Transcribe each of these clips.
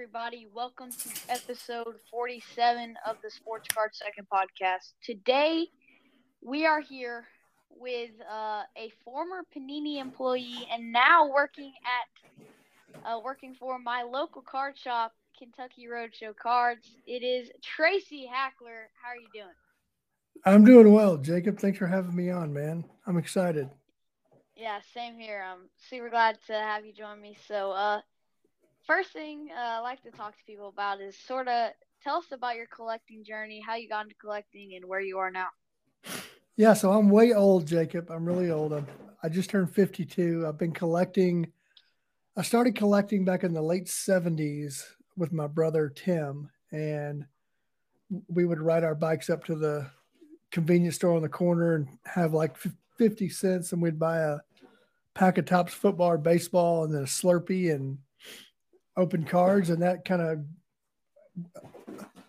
everybody. Welcome to episode 47 of the Sports Card Second podcast. Today, we are here with uh, a former Panini employee and now working at uh, working for my local card shop, Kentucky Roadshow Cards. It is Tracy Hackler. How are you doing? I'm doing well, Jacob. Thanks for having me on, man. I'm excited. Yeah, same here. I'm super glad to have you join me. So, uh, first thing uh, I like to talk to people about is sort of tell us about your collecting journey, how you got into collecting, and where you are now. Yeah, so I'm way old, Jacob. I'm really old. I'm, I just turned 52. I've been collecting. I started collecting back in the late 70s with my brother Tim, and we would ride our bikes up to the convenience store on the corner and have like 50 cents, and we'd buy a pack of Topps football or baseball, and then a Slurpee and open cards, and that kind of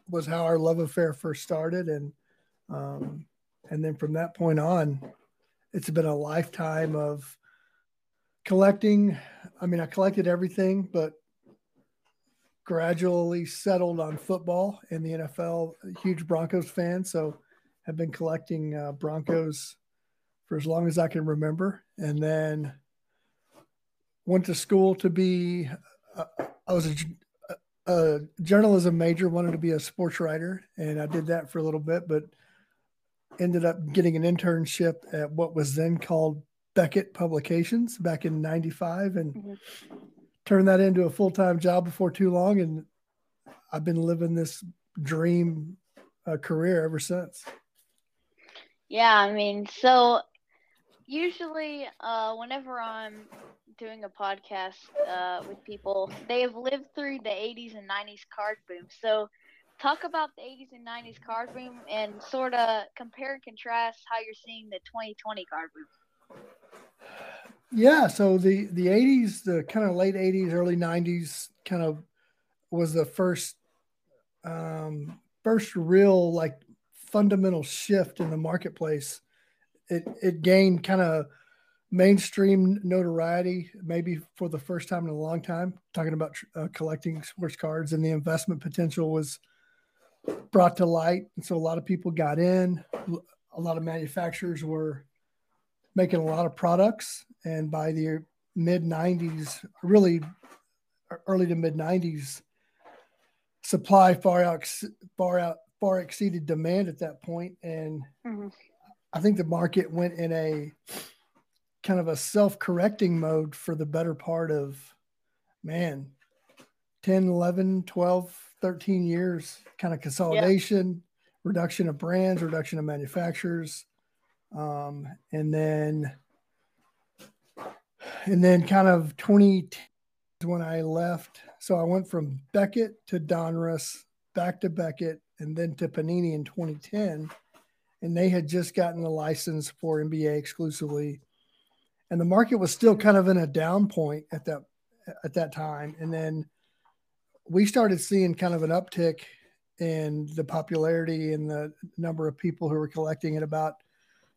was how our love affair first started, and um, and then from that point on, it's been a lifetime of collecting. I mean, I collected everything, but gradually settled on football and the NFL. huge Broncos fan, so have been collecting uh, Broncos for as long as I can remember, and then went to school to be I was a, a, journalism major, wanted to be a sports writer, and I did that for a little bit, but ended up getting an internship at what was then called Beckett Publications back in '95, and mm-hmm. turned that into a full time job before too long, and I've been living this dream uh, career ever since. Yeah, I mean, so usually uh, whenever I'm doing a podcast uh, with people, they have lived through the 80s and 90s card boom. So, talk about the 80s and 90s card boom and sort of compare and contrast how you're seeing the 2020 card boom. Yeah, so the the 80s, the kind of late 80s, early 90s, kind of was the first um, first real like fundamental shift in the marketplace. It it gained kind of mainstream notoriety, maybe for the first time in a long time, talking about uh, collecting sports cards and the investment potential was brought to light. And so a lot of people got in, a lot of manufacturers were making a lot of products. And by the mid 90s, really early to mid 90s, supply far out, far out, far exceeded demand at that. And mm-hmm. I think the market went in a kind of a self-correcting mode for the better part of man 10 11 12 13 years kind of consolidation yeah. reduction of brands reduction of manufacturers um, and then and then kind of 20 when i left so i went from beckett to donruss back to beckett and then to panini in 2010 and they had just gotten a license for nba exclusively. And the market was still kind of in a down point at that at that time. And then we started seeing kind of an uptick in the popularity and the number of people who were collecting at about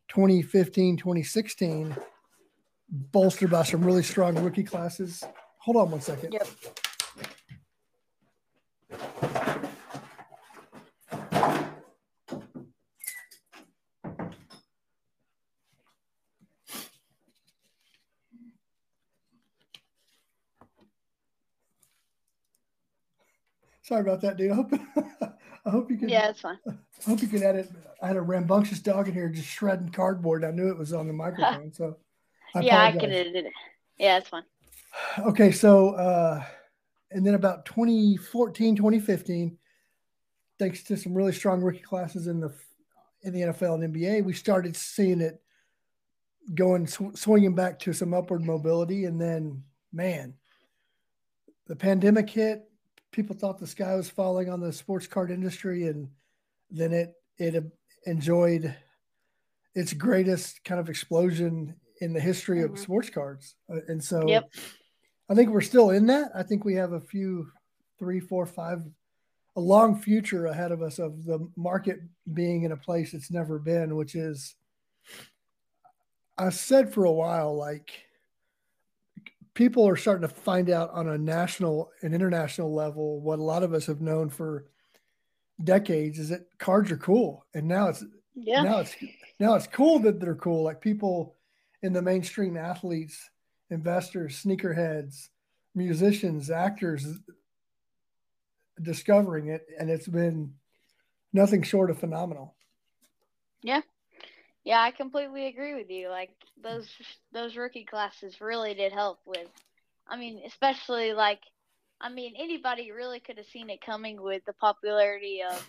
2015 2016 bolstered by some really strong rookie classes. Hold on one second. Yep Sorry about that, dude. I hope I hope you can. Yeah, it's fine. I hope you can edit. I had a rambunctious dog in here just shredding cardboard. I knew it was on the microphone, so. I yeah, apologize. I can edit it. Yeah, it's fine. Okay, so uh, and then about 2014, 2015, thanks to some really strong rookie classes in the in the NFL and NBA, we started seeing it going sw- swinging back to some upward mobility, and then man, the pandemic hit people thought the sky was falling on the sports card industry, and then it it enjoyed its greatest kind of explosion in the history mm-hmm. of sports cards. Uh, and so, yep. I think we're still in that. I think we have a few, three, four, five, a long future ahead of us of the market being in a place it's never been, which is, I said for a while, like people are starting to find out on a national and international level what a lot of us have known for decades is that cards are cool, and now it's yeah. now it's now it's cool that they're cool. Like people in the mainstream athletes, investors, sneakerheads, musicians, actors discovering it, and it's been nothing short of phenomenal. Yeah. Yeah, I completely agree with you. Like those those rookie classes really did help with I mean, especially like I mean, anybody really could have seen it coming with the popularity of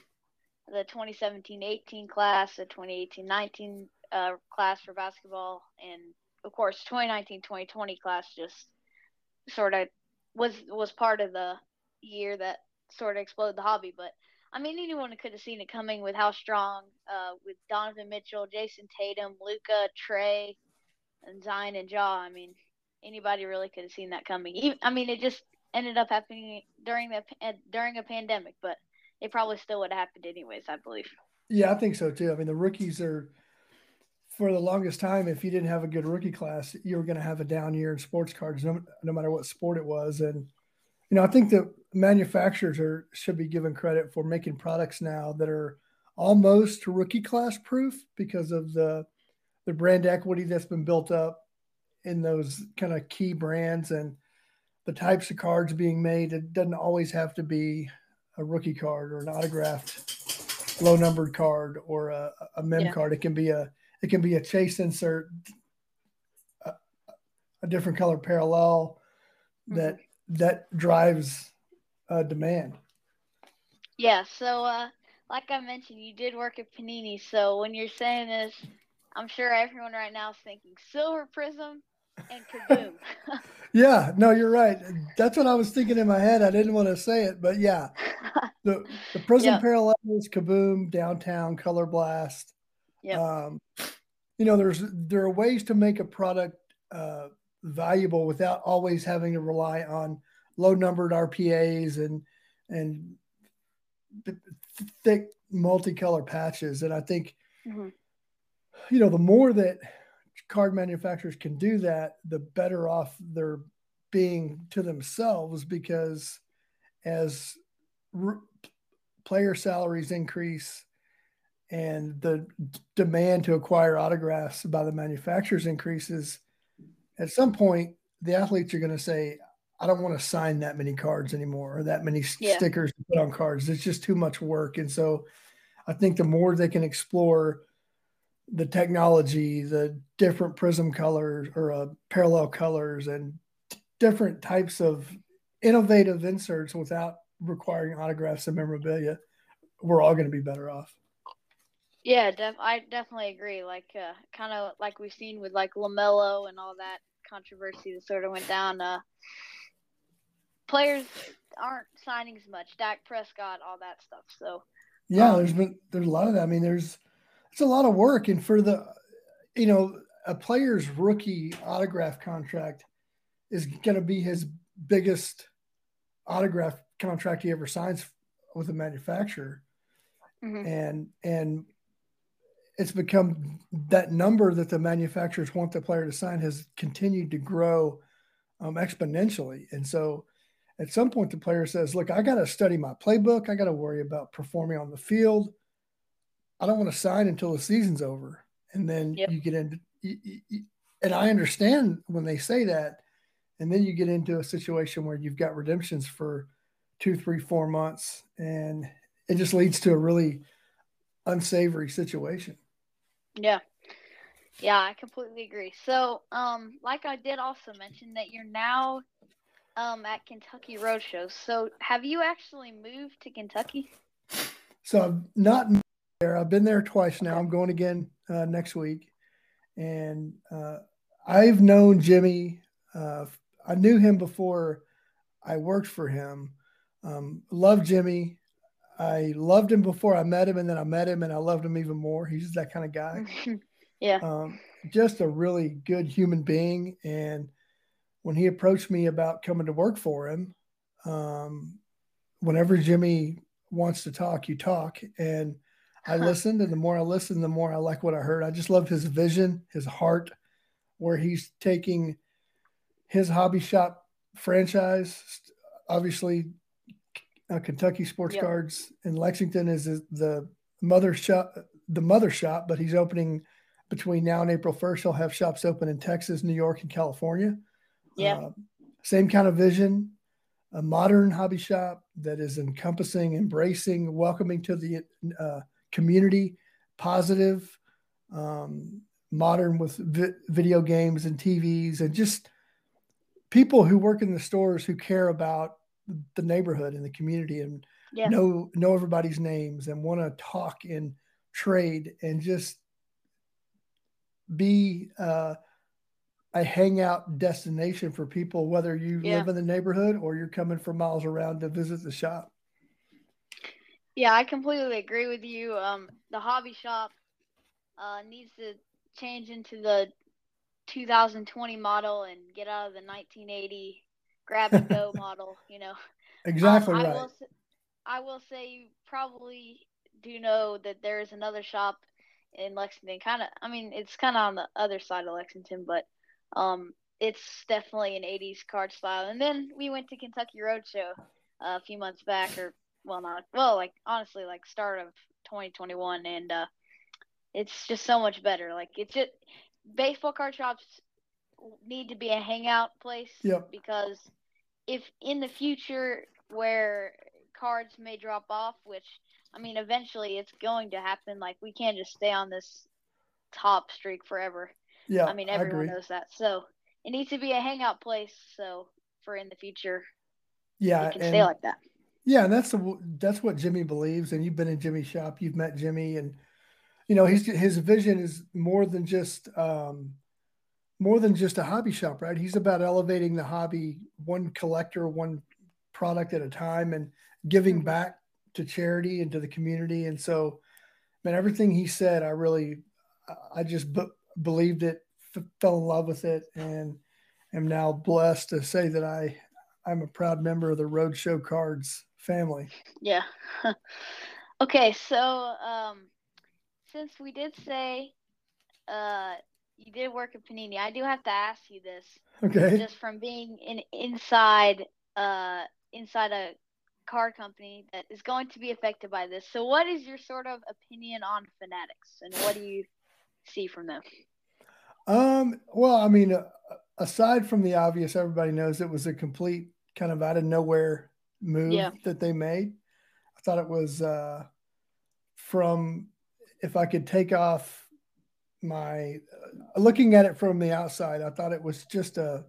the 2017-18 class, the 2018-19 uh, class for basketball, and of course 2019-2020 class just sort of was was part of the year that sort of exploded the hobby. But I mean, anyone could have seen it coming with how strong uh, with Donovan Mitchell, Jayson Tatum, Luka, Trey, and Zion and Ja. I mean, anybody really could have seen that coming. Even, I mean, it just ended up happening during the during a pandemic, but it probably still would have happened anyways. I believe. Yeah, I think so too. I mean, the rookies are for the longest time. If you didn't have a good rookie class, you were going to have a down year in sports cards, no, no matter what sport it was. And you know, I think that manufacturers are should be given credit for making products now that are almost rookie class proof because of the the brand equity that's been built up in those kind of key brands and the types of cards being made. It doesn't always have to be a rookie card or an autographed low numbered card or a, a mem yeah. card. It can be a it can be a chase insert, a, a different color parallel that mm-hmm. that drives uh, demand. Yeah. So, uh, like I mentioned, you did work at Panini. So when you're saying this, I'm sure everyone right now is thinking Silver Prism and Kaboom. yeah, no, you're right. That's what I was thinking in my head. I didn't want to say it, but yeah, the the Prism yep. Parallels, Kaboom, Downtown, Color Blast. Yeah. Um, you know, there's there are ways to make a product uh, valuable without always having to rely on low numbered RPAs and and thick multicolor patches. And I think, mm-hmm. you know, the more that card manufacturers can do that, the better off they're being to themselves because as r- player salaries increase and the demand to acquire autographs by the manufacturers increases, at some point the athletes are going to say, I don't want to sign that many cards anymore or that many yeah. stickers to put on cards. It's just too much work. And so I think the more they can explore the technology, the different prism colors or uh, parallel colors, and different types of innovative inserts without requiring autographs and memorabilia, we're all going to be better off. Yeah, def- I definitely agree. Like, uh, kind of like we've seen with like LaMelo and all that controversy that sort of went down. Uh, players aren't signing as much. Dak Prescott, all that stuff. So. Yeah, um, there's been there's a lot of that. I mean, there's it's a lot of work. And for the, you know, a player's rookie autograph contract is going to be his biggest autograph contract he ever signs with a manufacturer. Mm-hmm. And, and it's become that number that the manufacturers want the player to sign has continued to grow um, exponentially. And so at some point, the player says, Look, I got to study my playbook. I got to worry about performing on the field. I don't want to sign until the season's over. And then yep. you get into, and I understand when they say that. And then you get into a situation where you've got redemptions for two, three, four months, and it just leads to a really unsavory situation. Yeah. Yeah, I completely agree. So, um, like I did also mention that you're now um at Kentucky Roadshow. So, have you actually moved to Kentucky? So, I'm not there. I've been there twice now. I'm going again uh, next week, and uh, I've known Jimmy. Uh, I knew him before I worked for him. Um, love Jimmy. I loved him before I met him, and then I met him, and I loved him even more. He's that kind of guy. yeah. Um, just a really good human being. And when he approached me about coming to work for him, um, whenever Jimmy wants to talk, you talk. And I listened, and the more I listened, the more I like what I heard. I just loved his vision, his heart, where he's taking his hobby shop franchise, obviously, uh, Kentucky Sports yep. Cards in Lexington is the mother shop, the mother shop, but he's opening between now and April 1st. He'll have shops open in Texas, New York, and California. Yeah. Uh, same kind of vision, a modern hobby shop that is encompassing, embracing, welcoming to the uh, community, positive, um, modern with vi- video games and TVs, and just people who work in the stores who care about the neighborhood and the community and yeah. know know everybody's names and want to talk and trade and just be uh, a hangout destination for people, whether you yeah. live in the neighborhood or you're coming from miles around to visit the shop. Yeah, I completely agree with you. Um, the hobby shop uh, needs to change into the 2020 model and get out of the 1980 grab and go model. You know, exactly um, I right. Will, I will say you probably do know that there is another shop in Lexington. Kind of, I mean, it's kind of on the other side of Lexington, but um, it's definitely an 80s card style. And then we went to Kentucky Roadshow uh, a few months back, or well, not well, like honestly, like start of 2021, and uh, it's just so much better. Like it's just baseball card shops need to be a hangout place yep. because if in the future where cards may drop off, which I mean, eventually it's going to happen. Like we can't just stay on this top streak forever. Yeah, I mean everyone I knows that. So it needs to be a hangout place. So for in the future, yeah, it can stay like that. Yeah, and that's the, that's what Jimmy believes. And you've been in Jimmy's shop, you've met Jimmy, and you know his his vision is more than just um, more than just a hobby shop, right? He's about elevating the hobby one collector, one product at a time, and giving mm-hmm. back to charity and to the community. And so, man, everything he said, I really, I just b- believed it, f- fell in love with it, and am now blessed to say that I, I'm a proud member of the Roadshow Cards family. Yeah. okay, so um, since we did say, uh, you did work at Panini, I do have to ask you this. Okay. Just from being in inside, uh, inside a car company that is going to be affected by this. So, what is your sort of opinion on Fanatics, and what do you see from them? Um. Well, I mean, uh, aside from the obvious, everybody knows it was a complete kind of out of nowhere move yeah. that they made. I thought it was uh, from if I could take off my uh, looking at it from the outside, I thought it was just a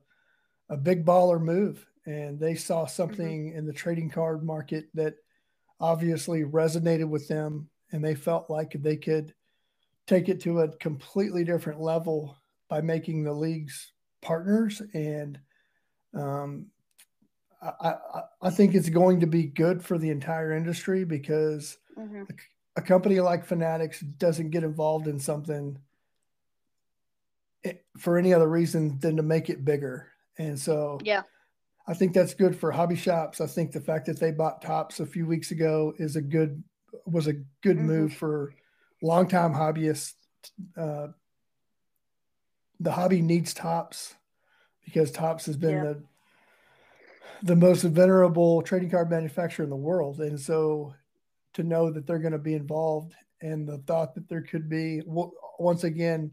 a big baller move and they saw mm-hmm. something mm-hmm. in the trading card market that obviously resonated with them and they felt like they could take it to a completely different level by making the leagues partners and um, I, I, I, think it's going to be good for the entire industry because mm-hmm. a, a, company like Fanatics doesn't get involved in something eh, for any other reason than to make it bigger. And so, yeah, I think that's good for hobby shops. I think the fact that they bought Topps a few weeks ago is a good was a good mm-hmm. move for longtime hobbyist. Uh, the hobby needs Topps because Topps has been yeah. the the most venerable trading card manufacturer in the world, and so to know that they're going to be involved and the thought that there could be once again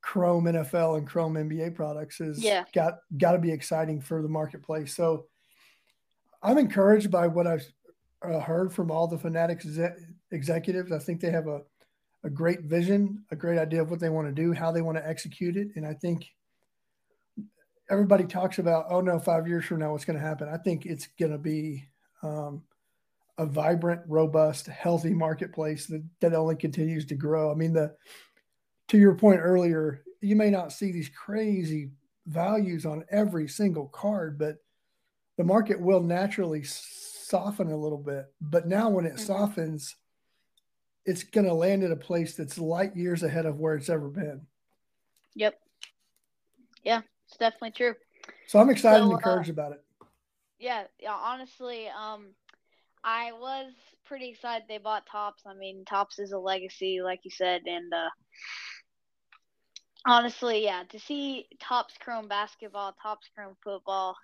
Chrome NFL and Chrome NBA products is yeah. got got to be exciting for the marketplace. So I'm encouraged by what I've uh, heard from all the Fanatics executives. I think they have a a great vision, a great idea of what they want to do, how they want to execute it, and I think everybody talks about, oh no, five years from now, what's going to happen? I think it's going to be um, a vibrant, robust, healthy marketplace that, that only continues to grow. I mean, the to your point earlier, you may not see these crazy values on every single card, but the market will naturally soften a little bit. But now, when it mm-hmm. softens, it's going to land at a place that's light years ahead of where it's ever been. Yep. Yeah, it's definitely true. So I'm excited so, and uh, encouraged uh, about it. Yeah, yeah. Honestly, um, I was pretty excited they bought Topps. I mean, Topps is a legacy, like you said, and uh, honestly, yeah, to see Topps Chrome basketball, Topps Chrome football,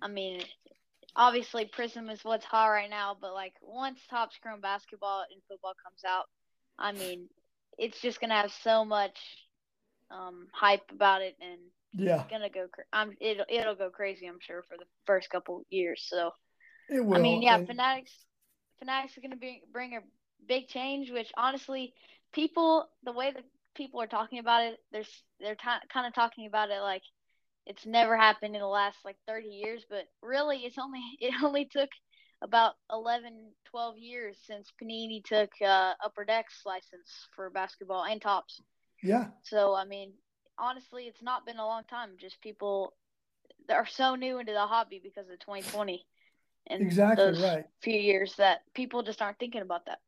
I mean, obviously Prism is what's hot right now, but like once Topps Chrome basketball and football comes out, I mean, it's just gonna have so much um, hype about it, and yeah, it's gonna go. I'm it'll it'll go crazy. I'm sure for the first couple years. So it will. I mean, yeah, and- Fanatics Fanatics are gonna be, bring a big change, which honestly, people the way that people are talking about it, there's they're t- kind of talking about it like it's never happened in the last like 30 years, but really it's only it only took about 11 12 years since Panini took uh, Upper Deck's license for basketball and Topps. yeah, So I mean, honestly, it's not been a long time. Just people that are so new into the hobby because of 2020 and Exactly those right. few years that people just aren't thinking about that.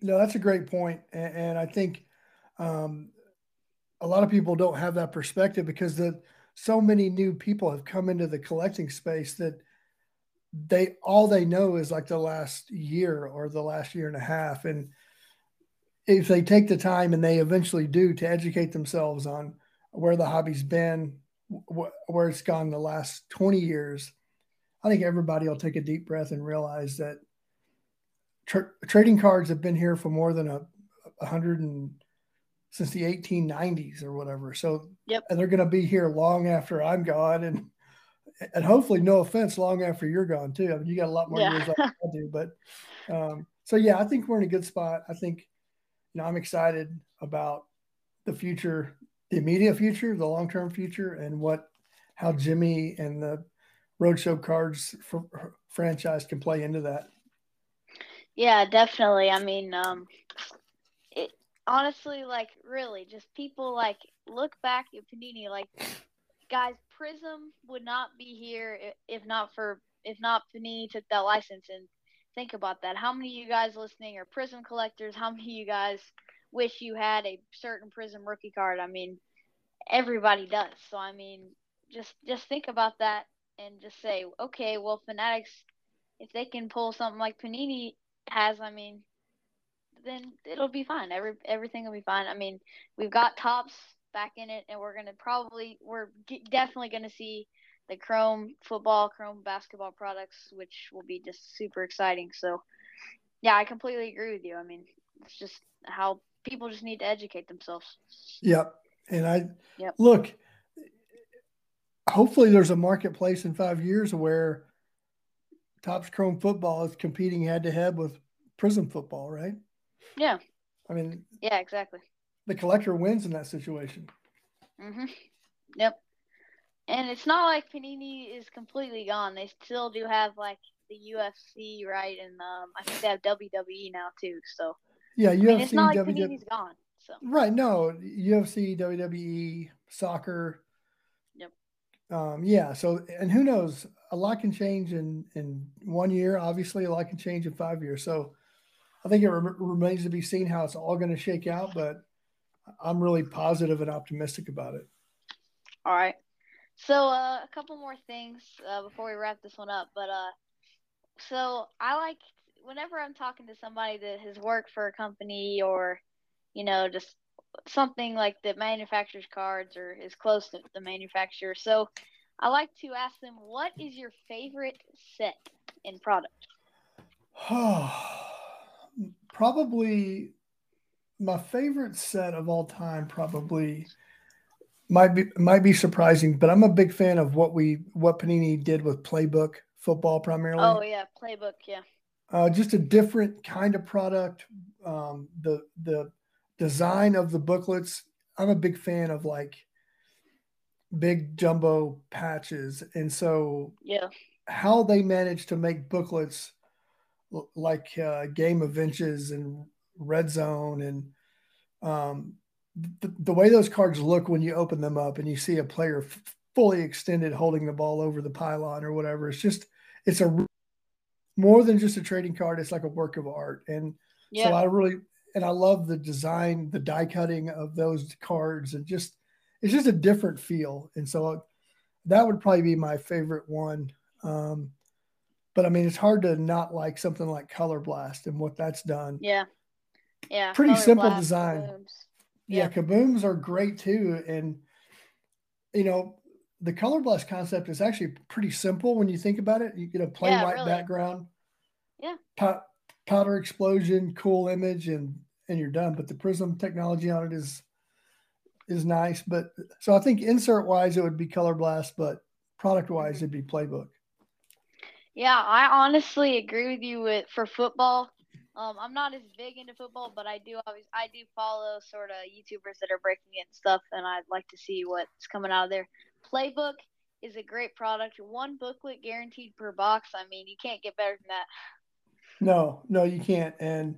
No, that's a great point, and, and I think um, a lot of people don't have that perspective because the so many new people have come into the collecting space that they all they know is like the last year or the last year and a half, and if they take the time and they eventually do to educate themselves on where the hobby's been, wh- where it's gone the last twenty years, I think everybody will take a deep breath and realize that tra- trading cards have been here for more than a, a hundred and since the 1890s or whatever. So Yep. and they're going to be here long after I'm gone, and and hopefully, no offense, long after you're gone too. I mean, you got a lot more Yeah. years like I do, but um, so yeah, I think we're in a good spot. I think you know I'm excited about the future, the immediate future, the long term future, and what how Jimmy and the Roadshow Cards fr- franchise can play into that. Yeah, definitely. I mean, um, honestly, like, really, just people like look back at Panini, like, guys, Prism would not be here if not for if not Panini took that license. And think about that. How many of you guys listening are Prism collectors? How many of you guys wish you had a certain Prism rookie card? I mean, everybody does. So I mean, just just think about that and just say, okay, well, Fanatics, if they can pull something like Panini has, I mean, then it'll be fine. Every everything will be fine. I mean, we've got Topps back in it, and we're gonna probably we're g- definitely gonna see the Chrome football, Chrome basketball products, which will be just super exciting. So, yeah, I completely agree with you. I mean, it's just how people just need to educate themselves. Yep. And I Yep. look, hopefully there's a marketplace in five years where Topps Chrome football is competing head to head with Prism football, right? Yeah, I mean, yeah, exactly. the collector wins in that situation. Mhm. Yep. And it's not like Panini is completely gone. They still do have like the UFC, right? And um, I think they have WWE now too. So Yeah, I mean, it's not like WWE, Panini's gone. So right? No, UFC, WWE, soccer. Yep. Um, yeah. So, and who knows? A lot can change in in one year. Obviously, a lot can change in five years. So, I think it rem- remains to be seen how it's all going to shake out. But I'm really positive and optimistic about it. all right. So uh, a couple more things uh, before we wrap this one up. But uh, so I like whenever I'm talking to somebody that has worked for a company or you know just something like that manufactures cards or is close to the manufacturer. So I like to ask them, what is your favorite set in product? probably my favorite set of all time probably might be might be surprising but i'm a big fan of what we what panini did with playbook football primarily Oh yeah, playbook. Yeah. uh, just a different kind of product um, the the design of the booklets i'm a big fan of like big jumbo patches and so Yeah. how they managed to make booklets like uh, Game of Inches and Red Zone and um, the, the way those cards look when you open them up and you see a player f- fully extended holding the ball over the pylon or whatever. It's just it's a more than just a trading card. It's like a work of art, and Yeah. so I really and I love the design, the die cutting of those cards, and just it's just a different feel. And so that would probably be my favorite one. Um, but I mean, it's hard to not like something like Color Blast and what that's done. yeah. Yeah. Pretty Color simple blast, design. balloons. yeah, kabooms are great too. And you know, the color blast concept is actually pretty simple when you think about it. You get a plain Yeah, white really. background, Yeah. pow- powder explosion, cool image, and and you're done. But the prism technology on it is is nice. But so I think insert wise it would be color blast, but product wise Mhm. it'd be playbook. Yeah, I honestly agree with you with for football. Um, I'm not as big into football, but I do always I do follow sort of YouTubers that are breaking it and stuff, and I'd like to see what's coming out of there. Playbook is a great product. One booklet guaranteed per box. I mean, you can't get better than that. No, no, you can't. And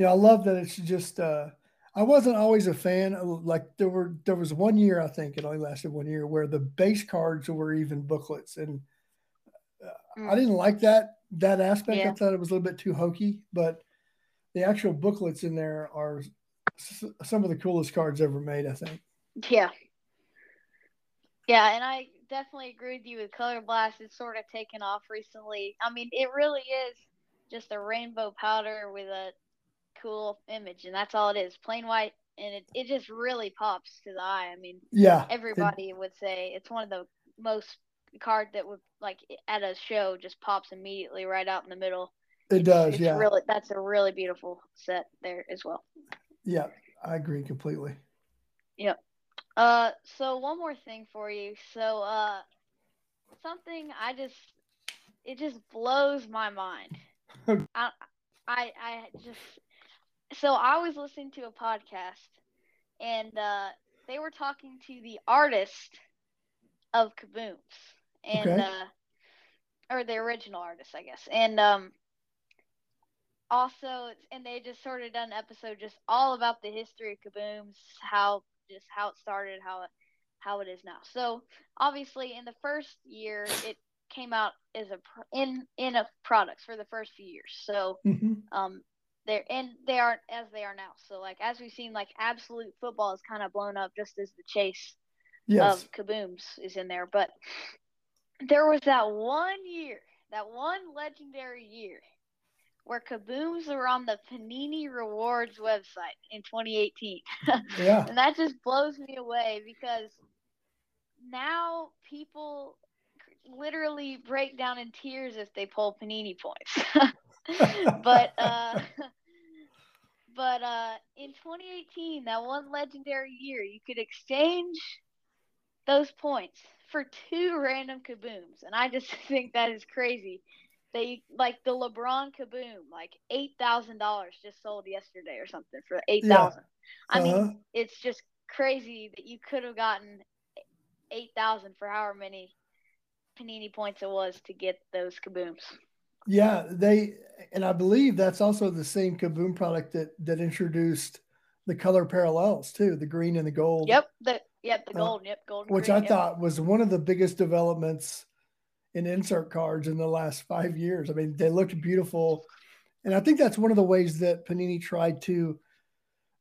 know, I love that it's just uh I wasn't always a fan of like there were there was one year I think it only lasted one year where the base cards were even booklets and uh, I Mm. didn't like that that aspect. I thought it was a little bit too hokey, but the actual booklets in there are s- some of the coolest cards ever made, I think. Yeah. Yeah, and I definitely agree with you with Color Blast. It's sort of taken off recently. I mean, it really is just a rainbow powder with a cool image, and that's all it is. Plain white, and it, it just really pops to the eye. I mean, Yeah. it- everybody would say it's one of the most card that would like at a show just pops immediately right out in the middle. It, does, It's yeah. really that's a really beautiful set there as well. yeah, I agree completely. Yep. Uh, so one more thing for you. So, uh, something I just it just blows my mind. I I I just so I was listening to a podcast and uh they were talking to the artist of Kabooms and Okay. uh or the original artist, I guess. And um also and they just sort of done an episode just all about the history of Kabooms, how just how it started, how it how it is now. So obviously in the first year it came out as a in in a products for the first few years. So hmm um they're and they aren't as they are now. So like as we've seen, like absolute football is kind of blown up just as the chase Yes. of Kabooms is in there. But there was that one year, that one legendary year, where Kabooms were on the Panini Rewards website in 2018. yeah. and that just blows me away because now people literally break down in tears if they pull Panini points. but uh but uh in 2018 that one legendary year you could exchange those points for two random kabooms. And i just think that is crazy. They like the lebron kaboom like eight thousand dollars just sold yesterday or something for eight thousand i Uh-huh. mean it's just crazy that you could have gotten eight thousand for however many panini points it was to get those kabooms. Yeah, they and I believe that's also the same Kaboom product that that introduced the color parallels too, the green and the gold. Yep, the yep the Uh, gold, yep gold. Which green, I yep. thought was one of the biggest developments in insert cards in the last five years. I mean, they looked beautiful. And I think that's one of the ways that Panini tried to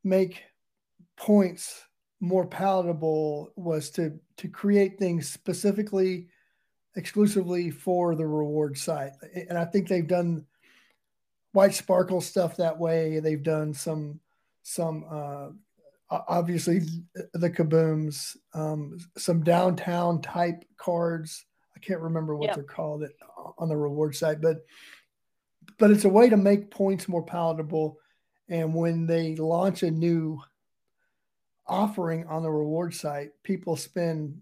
make points more palatable was to to create things specifically exclusively for the reward site. And I think they've done white sparkle stuff that way. They've done some some uh obviously the kabooms, um, some downtown type cards. I can't remember what Yep. they're called on the reward site, but but it's a way to make points more palatable. And when they launch a new offering on the reward site, people spend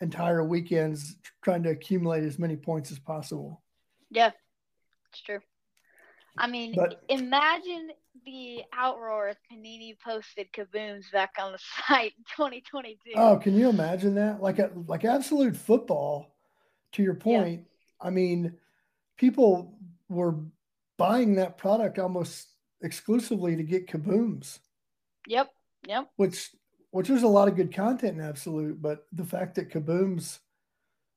entire weekends trying to accumulate as many points as possible. Yeah, it's true. I mean, But- imagine the outroar if Panini posted kabooms back on the site in 2022. Oh, can you imagine that? Like a like absolute football. To your Yeah. point, I mean, people were buying that product almost exclusively to get kabooms, Yep, yep, which which there's a lot of good content in absolute, but the fact that kabooms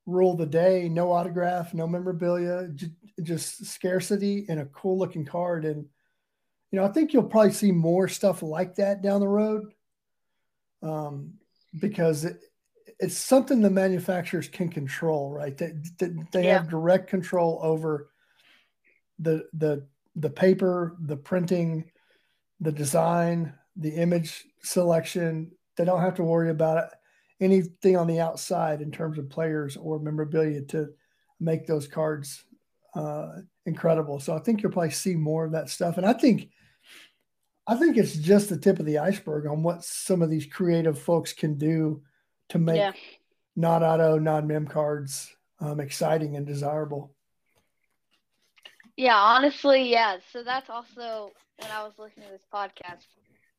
rule the day, no autograph, no memorabilia, just, just scarcity and a cool looking card, and you know, I think you'll probably see more stuff like that down the road, um, because it, it's something the manufacturers can control, right? They, they, they Yeah. have direct control over the the the paper, the printing, the design, the image selection. They don't have to worry about anything on the outside in terms of players or memorabilia to make those cards uh, incredible. So I think you'll probably see more of that stuff. And I think I think it's just the tip of the iceberg on what some of these creative folks can do to make yeah. non auto, non mem cards um, exciting and desirable. Yeah, honestly, yeah. So that's also when I was listening to this podcast,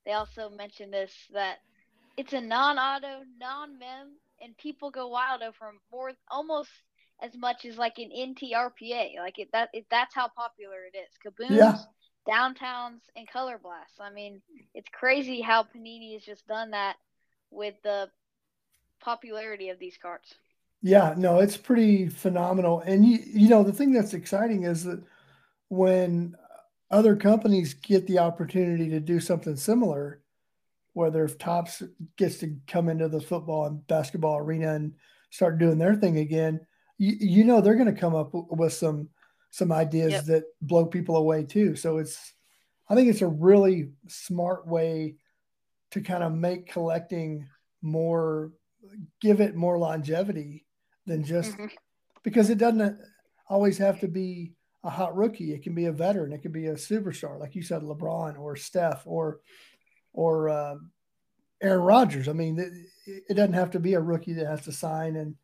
they also mentioned this that it's a non-auto, non-mem, and people go wild over more, almost as much as like an NTRPA. Like it, that, it, that's how popular it is. Kabooms, yeah. Downtowns, and color blasts. I mean, it's crazy how Panini has just done that with the popularity of these cards. Yeah, no, it's pretty phenomenal. And you, you know, the thing that's exciting is that when other companies get the opportunity to do something similar, whether if Topps gets to come into the football and basketball arena and start doing their thing again, you, you know they're going to come up with some some ideas yep. that blow people away too. So it's I think it's a really smart way to kind of make collecting more give it more longevity than just mm-hmm. because it doesn't always have to be a hot rookie. It can be a veteran. It can be a superstar, like you said, LeBron or Steph or or uh, Aaron Rodgers. I mean, it, it, doesn't have to be a rookie that has to sign and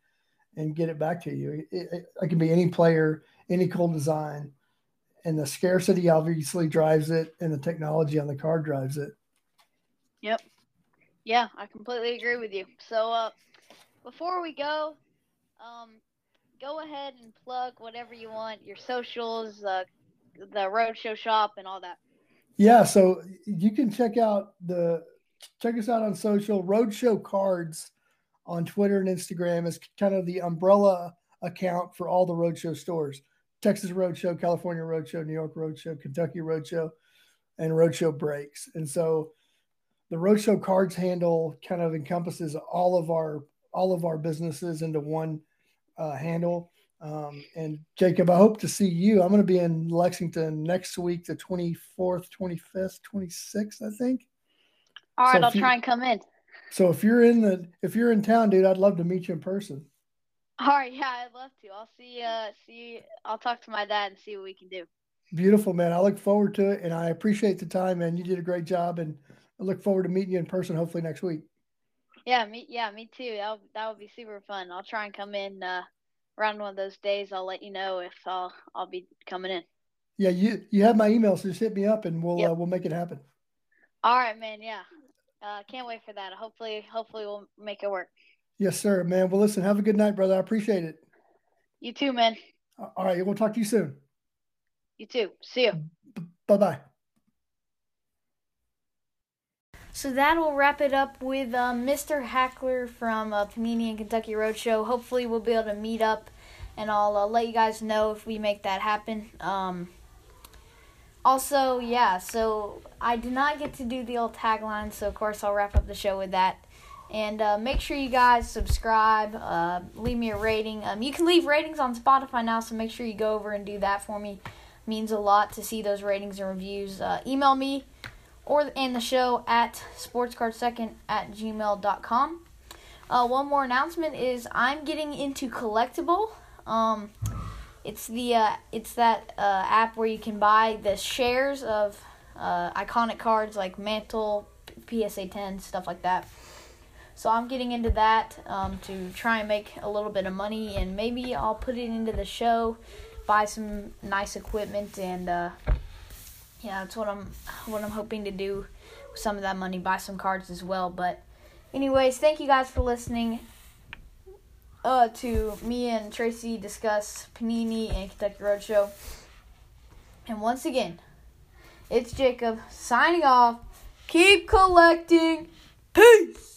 and get it back to you. It, it, it can be any player, any cool design, and the scarcity obviously drives it, and the technology on the card drives it. Yep. Yeah, I completely agree with you. So, uh, before we go, um, go ahead and plug whatever you want, your socials, uh, the Roadshow shop, and all that. Yeah, so you can check out the check us out on social. Roadshow Cards on Twitter and Instagram is kind of the umbrella account for all the Roadshow stores. Texas Roadshow, California Roadshow, New York Roadshow, Kentucky Roadshow, and Roadshow Breaks. And so the Roadshow Cards handle kind of encompasses all of our all of our businesses into one uh, handle. Um, and Jacob, I hope to see you. I'm going to be in Lexington next week, the 24th, 25th, 26th, I think. All right, so I'll you, try and come in. So if you're in the if you're in town, dude, I'd love to meet you in person. All right, yeah, I'd love to. I'll see. Uh, see, I'll talk to my dad and see what we can do. Beautiful, man. I look forward to it, and I appreciate the time, man. You did a great job, and I look forward to meeting you in person, hopefully next week. Yeah, me. Yeah, me too. That that would be super fun. I'll try and come in uh, around one of those days. I'll let you know if I'll I'll be coming in. Yeah, you you have my email, so just hit me up, and we'll yep. uh, we'll make it happen. All right, man. Yeah, uh, can't wait for that. Hopefully, hopefully we'll make it work. Yes, sir, man. Well, listen, have a good night, brother. I appreciate it. You too, man. All right, we'll talk to you soon. You too. See you. B- bye bye. So that will wrap it up with uh, Mr. Hackler from uh, Panini and Kentucky Roadshow. Hopefully, we'll be able to meet up, and I'll uh, let you guys know if we make that happen. Um, also, yeah, so I did not get to do the old tagline, so of course I'll wrap up the show with that. And uh, make sure you guys subscribe, uh, leave me a rating. Um, you can leave ratings on Spotify now, so make sure you go over and do that for me. It means a lot to see those ratings and reviews. Uh, email me or in the show at sportscardsecond at gmail.com. Uh, one more announcement is I'm getting into Collectable. Um, it's the uh, it's that uh, app where you can buy the shares of uh, iconic cards like Mantle, PSA 10, stuff like that. So I'm getting into that um, to try and make a little bit of money, and maybe I'll put it into the show, buy some nice equipment, and uh, yeah, that's what I'm what I'm hoping to do with some of that money, buy some cards as well. But anyways, thank you guys for listening. Uh, to me and Tracy discuss Panini and Kentucky Roadshow. And once again, it's Jacob signing off. Keep collecting. Peace.